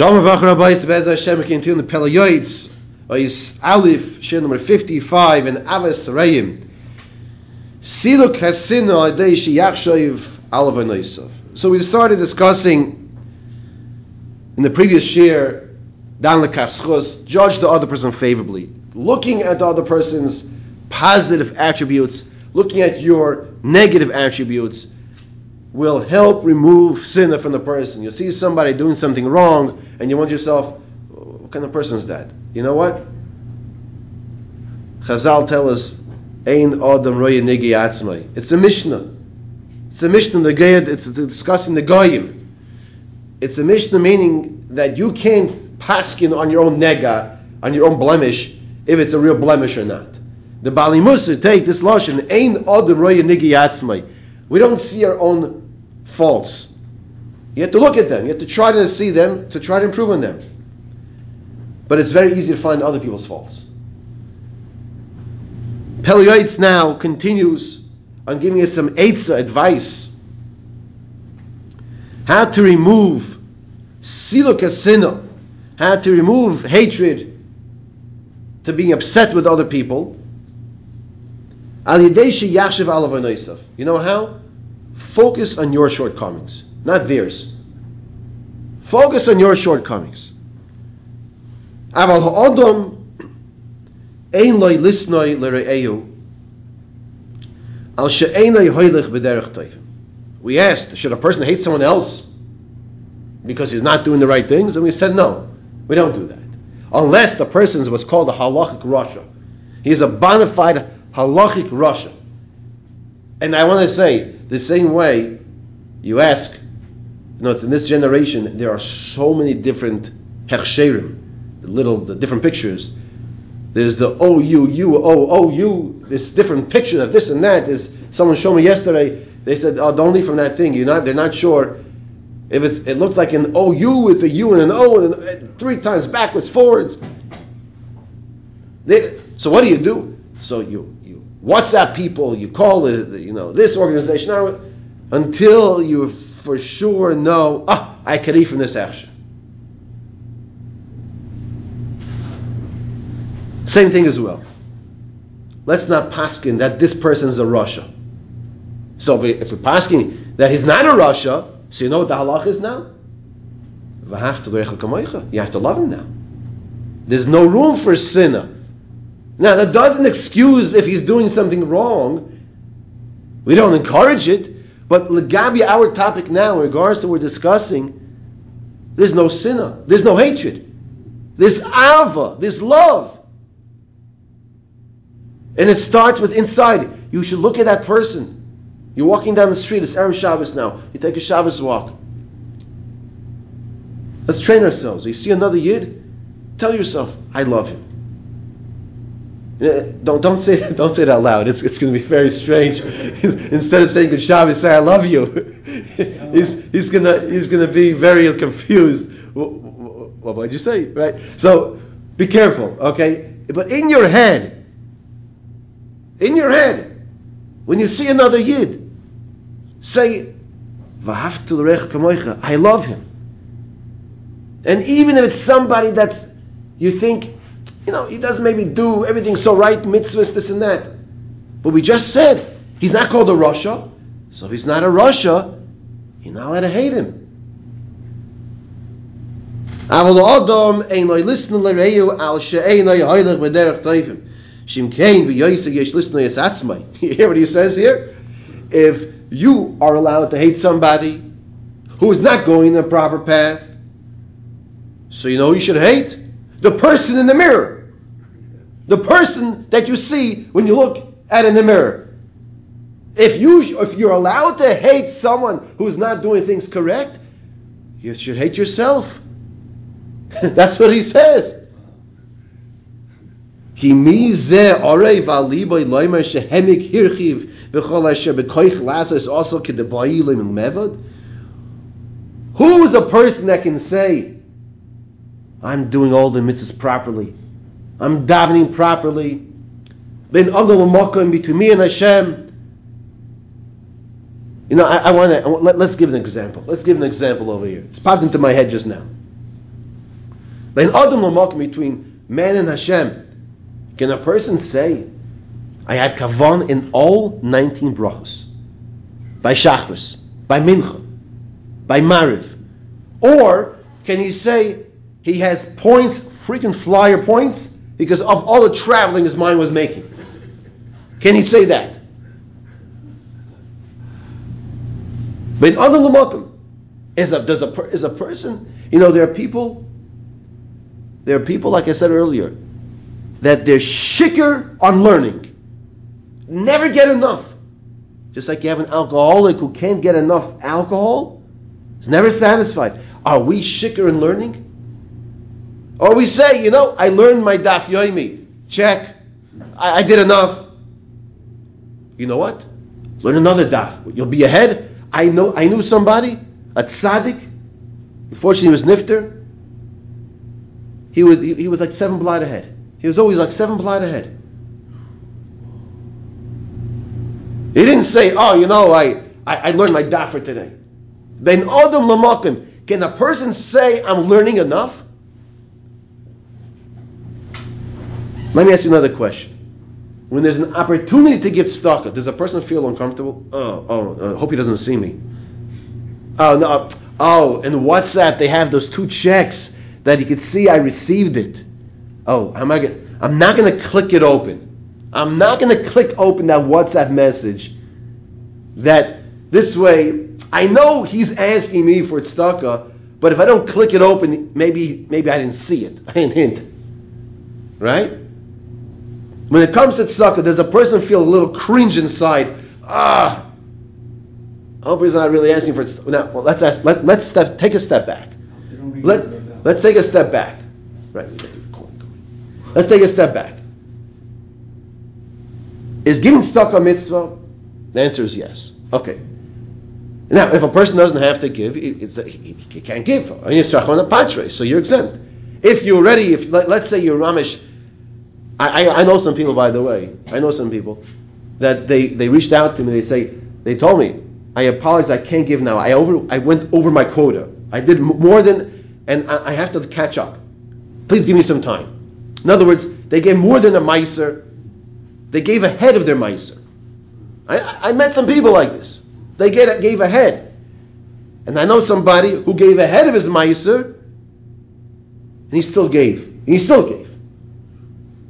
Shalom Avach Rabbi Bez Hashem we continue the Pele Yoetz is Aleph Shir number 55 in Avas Reim Siluk Hasina Adei So we started discussing in the previous shir Dan Lekaschus judge the other person favorably. Looking at the other person's positive attributes looking at your negative attributes will help remove sin from the person. You see somebody doing something wrong, and you want yourself, what kind of person is that? You know what? Chazal tell us, Ein Adam Roya Nigi Atzmai. It's a Mishnah. It's a Mishnah, the Gayad, it's discussing the Goyim. It's a Mishnah meaning that you can't paskin on your own nega, on your own blemish, if it's a real blemish or not. The Bali Musa take this lotion, Ein Adam Roya Nigi Atzmai. We don't see our own faults. You have to look at them. You have to try to see them, to try to improve on them. But it's very easy to find other people's faults. Pele Yoetz now continues on giving us some Eitzah advice. How to remove silukasina, how to remove hatred to being upset with other people. Al You know how? Focus on your shortcomings, not theirs. Focus on your shortcomings. We asked, should a person hate someone else because he's not doing the right things? And we said, no, we don't do that. Unless the person is what's called a halachic rasha. He's a bona fide halachic rasha. And I want to say, the same way, you ask, you know, in this generation, there are so many different hechsherim, little the different pictures. There's the O U U O O U. This different picture of this and that. Is someone showed me yesterday? They said, "Oh, don't leave from that thing." You're not. They're not sure if it's. It looked like an O U with a U and an O and uh, three times backwards, forwards. They, so what do you do? So you WhatsApp people, you call it, you know, this organization, until you for sure know, ah, I can eat from this action. Same thing as well. Let's not paskin that this person is a rasha. So if we're paskin that he's not a rasha, so you know what the halach is now? You have to love him now. There's no room for sinner. Now, that doesn't excuse if he's doing something wrong. We don't encourage it. But Legabi, our topic now, in regards to what we're discussing, there's no sinner. There's no hatred. There's ava. There's love. And it starts with inside. You should look at that person. You're walking down the street. It's Erev Shabbos now. You take a Shabbos walk. Let's train ourselves. You see another Yid? Tell yourself, I love him. Uh, don't don't say don't say it out loud. It's, it's going to be very strange. Instead of saying good Shabbos, say I love you. he's he's gonna he's gonna be very confused. What, what did you say? Right. So be careful. Okay. But in your head, in your head, when you see another yid, say I love him. And even if it's somebody that's you think you know, he doesn't maybe do everything so right, mitzvahs, this and that. But we just said he's not called a rasha. So if he's not a rasha, you're not allowed to hate him. You hear what he says here? If you are allowed to hate somebody who is not going the proper path, so you know you should hate the person in the mirror the person that you see when you look at in the mirror. If you if you're allowed to hate someone who's not doing things correct, you should hate yourself. That's what he says. Who is a person that can say, I'm doing all the mitzvahs properly. I'm davening properly. Then in between me and Hashem. You know, I, I want to let, us give an example. Let's give an example over here. It's popped into my head just now. Ben Adam Lamak between man and Hashem. Can a person say, I had kavan in all 19 brachos? By Shachris, by Mincha, by Mariv. Or can he say he has points, freaking flyer points, because of all the traveling his mind was making? Can he say that? But Lamakim is a does a is a person. You know, there are people. There are people, like I said earlier, that they're shicker on learning, never get enough. Just like you have an alcoholic who can't get enough alcohol, is never satisfied. Are we shicker in learning? Or we say, you know, I learned my daf yomi. Check. I, I did enough. You know what? Learn another daf. You'll be ahead. I know I knew somebody, a tzaddik. Unfortunately, he was nifter. He was he, he was like seven blot ahead. He was always like seven blot ahead. He didn't say, "Oh, you know, I I, I learned my daf for today." Ben Adam Lamakim. Can a person say, "I'm learning enough"? Let me ask you another question. When there's an opportunity to give tzedakah, does a person feel uncomfortable? Oh, oh, uh, hope he doesn't see me. Oh, no, oh, in WhatsApp they have those two checks that you could see I received it. Oh, am I gonna, I'm not going to click it open. I'm not going to click open that WhatsApp message. That this way, I know he's asking me for tzedakah, but if I don't click it open, maybe maybe I didn't see it. I didn't hint. Right? When it comes to tzedakah, does a person feel a little cringe inside? Ah, I hope he's not really asking for tzedakah. Now, well, let's ask, let, let's step, take a step back. Let, let's take a step back. Right. Let's take a step back. Is giving tzedakah mitzvah? The answer is yes. Okay. Now, if a person doesn't have to give, he, he, he can't give. So you're exempt. If you're ready, if let, us say you're Ramish I, I, know some people, by the way. I know some people that they, they reached out to me. They say they told me, I apologize. I can't give now. I over I went over my quota. I did more than, and I, I have to catch up. Please give me some time. In other words, they gave more than a miser. They gave ahead of their miser. I, I met some people like this. They get, gave ahead. And I know somebody who gave ahead of his miser, and he still gave. He still gave.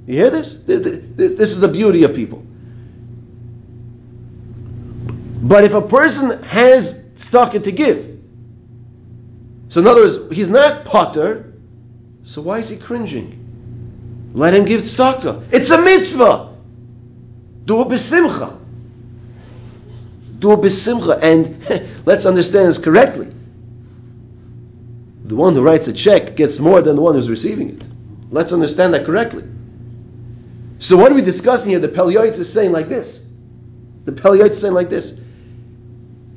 You hear this? This is the beauty of people. But if a person has tzedakah to give, so in other words, he's not potter, so why is he cringing? Let him give tzedakah. It's a mitzvah. Do it b'simcha. Do it b'simcha. And let's understand this correctly. The one who writes a check gets more than the one who's receiving it. Let's understand that correctly. So what are we discussing here? The Pele Yoetz is saying like this. The Pele Yoetz is saying like this.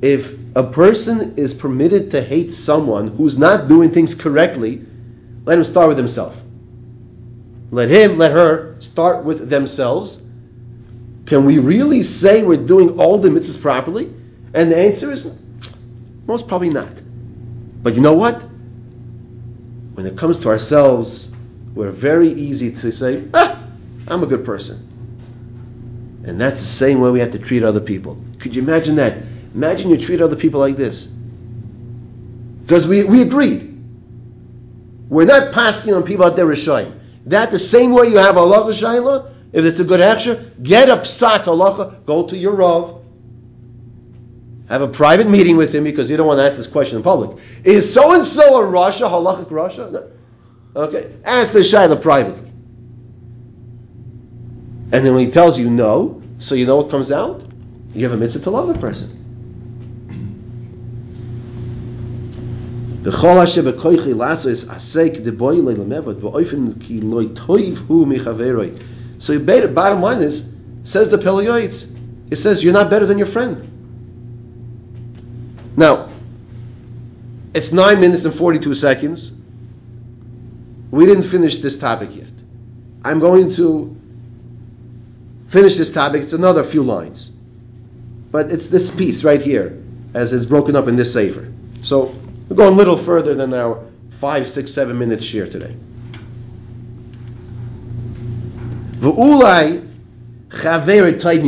If a person is permitted to hate someone who's not doing things correctly, let him start with himself. Let him, let her start with themselves. Can we really say we're doing all the mitzvahs properly? And the answer is most probably not. But you know what? When it comes to ourselves, we're very easy to say, ah, I'm a good person. And that's the same way we have to treat other people. Could you imagine that? Imagine you treat other people like this. Because we, we agreed. We're not passing on people out there Rishayim. That the same way you have Allah Shayla, if it's a good action, get a psat halacha, go to your Rav, have a private meeting with him because you don't want to ask this question in public. Is so and so a rasha, halachic rasha? No. Okay, ask the Shayla privately. And then when he tells you no, so you know what comes out? You have a mitzvah to love the person. So the bottom line is, says the Pele Yoetz, it says you're not better than your friend. Now, it's 9 minutes and 42 seconds. We didn't finish this topic yet. I'm going to finish this topic. It's another few lines. But it's this piece right here, as it's broken up in this Sefer. So we're going a little further than our five, six, seven minutes share today.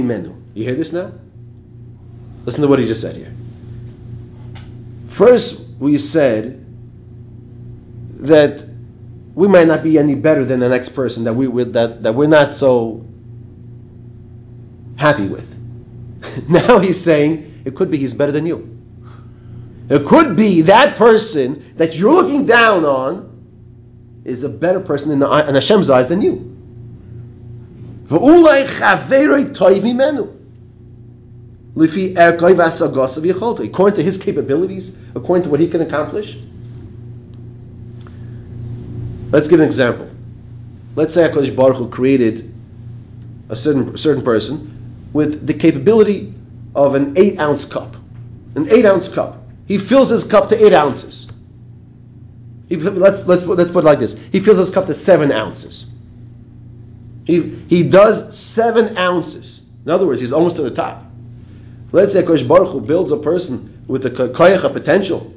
Menu. You hear this now? Listen to what he just said here. First, we said that we might not be any better than the next person, that, we, that, that we're not so happy with. now he's saying it could be he's better than you. It could be that person that you're looking down on is a better person in, the, in Hashem's eyes than you. According to his capabilities, according to what he can accomplish. Let's give an example. Let's say HaKadosh Baruch Hu created a certain, certain person with the capability of an eight ounce cup. An eight ounce cup. He fills his cup to eight ounces. He, let's, let's, let's put it like this. He fills his cup to seven ounces. He, he does seven ounces. In other words, he's almost to the top. Let's say Kosh Baruch Hu builds a person with a koyach, potential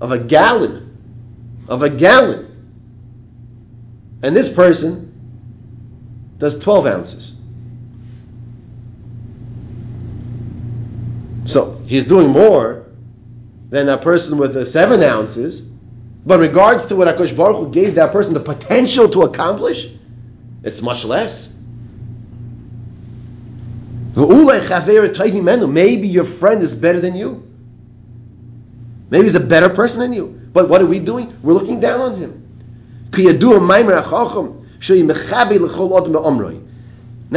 of a gallon. Of a gallon. And this person does 12 ounces. So he's doing more than a person with the seven ounces. But in regards to what Akash Baruch Hu gave that person the potential to accomplish, it's much less. Maybe your friend is better than you. Maybe he's a better person than you. But what are we doing? We're looking down on him. Now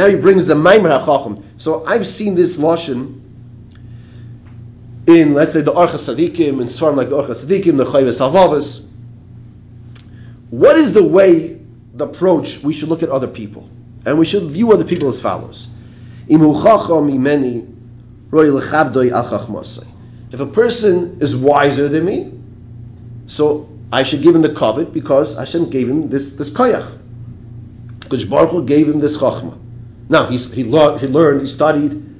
he brings the Maimer HaChacham. So I've seen this Lashon in, let's say, the Orcha Sadikim, in Svarim like the Orcha Sadikim, the Chayves Halvavas. What is the way, the approach we should look at other people? And we should view other people as follows. If a person is wiser than me, so I should give him the covet because Hashem gave him this, this koyach. Because Baruch Hu gave him this chachma. Now, he, he learned, he studied,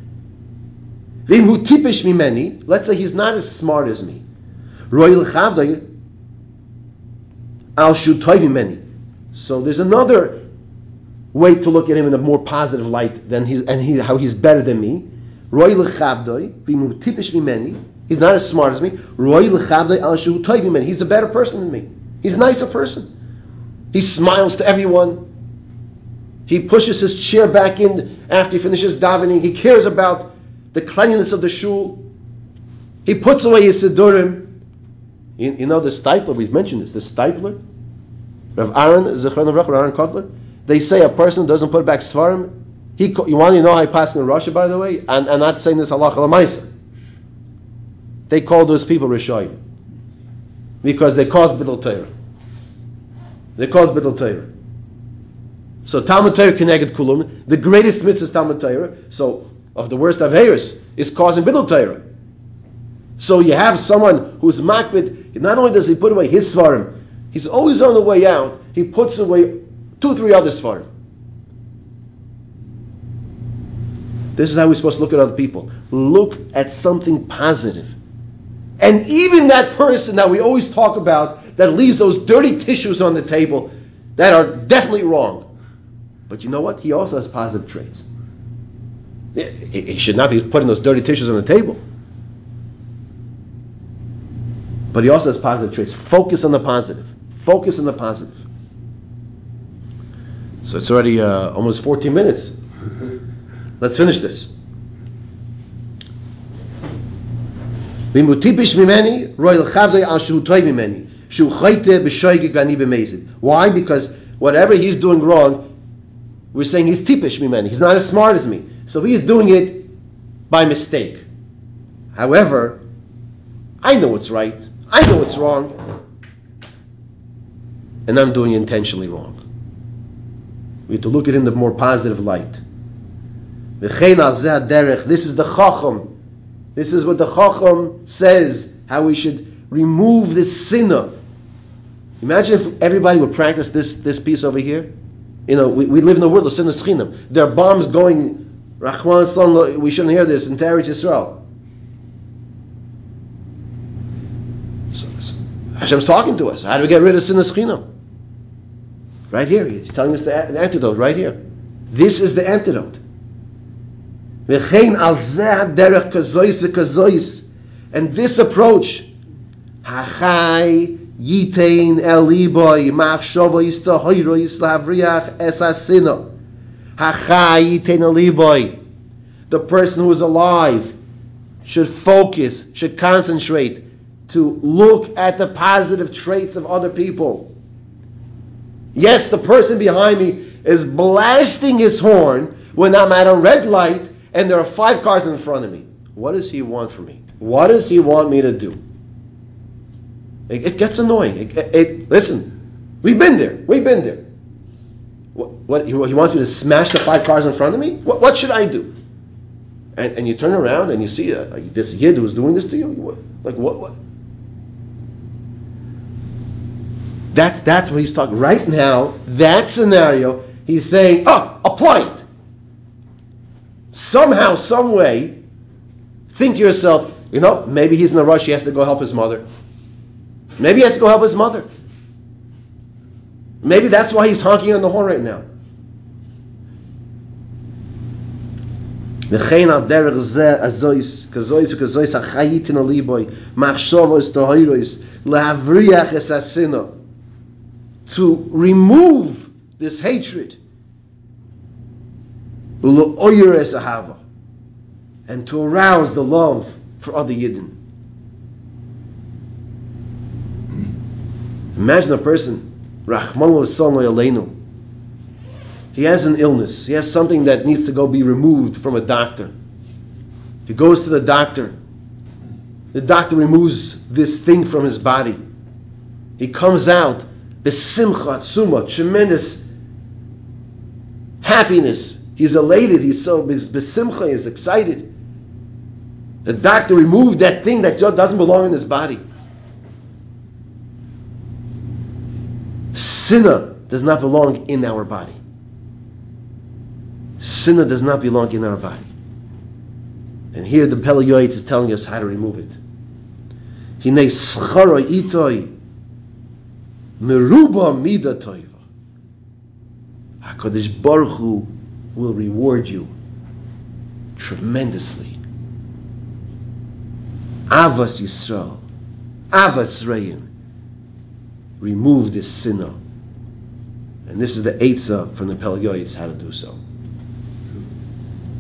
Vim tipish mimeni. Let's say he's not as smart as me. Royal chavday al mimeni. So there's another way to look at him in a more positive light than he's and he, how he's better than me. Royal chavday vim tipish mimeni. He's not as smart as me. Royal chavday al mimeni. He's a better person than me. He's a nicer person. He smiles to everyone. He pushes his chair back in after he finishes davening. He cares about the cleanliness of the shul. He puts away his sidurim. You, you know the Steipler, we've mentioned this, the Steipler. Rav Aaron, Zechron of Aaron Kotler, they say a person doesn't put back svarim. He, you want to know how he passed in Russia, by the way? And I'm not saying this halacha lamaisa. They call those people Rishoyim. Because they cause Bidl Torah. They cause Bidl Torah. So Talmud Torah connected kulum. The greatest mitzvah is Talmud Torah. So of the worst Averis is causing Bidl Torah. So you have someone who's makbid, not only does he put away his svarim, he's always on the way out, he puts away two, three other svarim. This is how we're supposed to look at other people. Look at something positive. And even that person that we always talk about that leaves those dirty tissues on the table that are definitely wrong. But you know what? He also has positive traits. He should not be putting those dirty tissues on the table. But he also has positive traits. Focus on the positive. Focus on the positive. So it's already uh, almost 14 minutes. Let's finish this. Why? Because whatever he's doing wrong, we're saying he's tipish mimeni. He's not as smart as me. So he's doing it by mistake. However, I know what's right. I know what's wrong. And I'm doing intentionally wrong. We have to look at it in the more positive light. This is the Chacham. This is what the Chacham says, how we should remove this sinner. Imagine if everybody would practice this, this piece over here. You know, we, we live in a world of chinam. There are bombs going Rahman we shouldn't hear this in Eretz Yisrael. So, Hashem's talking to us. How do we get rid of sinas chinam? Right here. He's telling us the, the antidote right here. This is the antidote. And this approach, hachai yitain eliboy machshava yistahoyro yislavriach esasino. The person who is alive should focus, should concentrate to look at the positive traits of other people. Yes, the person behind me is blasting his horn when I'm at a red light and there are five cars in front of me. What does he want from me? What does he want me to do? It, it gets annoying. It, it, listen, we've been there. We've been there. What, he, wants me to smash the five cars in front of me? What, what should I do? And, and you turn around and you see a, a, this yid who's doing this to you. What, like what? What? That's that's what he's talking right now. That scenario, he's saying, oh, apply it. Somehow, some way, think to yourself, you know, maybe he's in a rush. He has to go help his mother. Maybe he has to go help his mother. Maybe that's why he's honking on the horn right now. וכן על דרך זה הזויס, כזויס וכזויס החייתן הליבוי, מחשובוס תהירויס, להבריח את הסינו, to remove this hatred, and to arouse the love for other Yidden. Imagine a person, Rahman Aleinu, he has an illness. He has something that needs to go be removed from a doctor. He goes to the doctor. The doctor removes this thing from his body. He comes out, besimcha, tsuma, tremendous happiness. He's elated. He's so besimcha. He's excited. The doctor removed that thing that doesn't belong in his body. Sinner does not belong in our body. Sinner does not belong in our body. And here the Pele Yoetz is telling us how to remove it. Hine schara itoi meruba mida toiva. HaKadosh Baruch Hu will reward you tremendously. Avas Yisrael, Avas Reim, remove this sinner. And this is the Eitzah from the Pele Yoetz how to do so.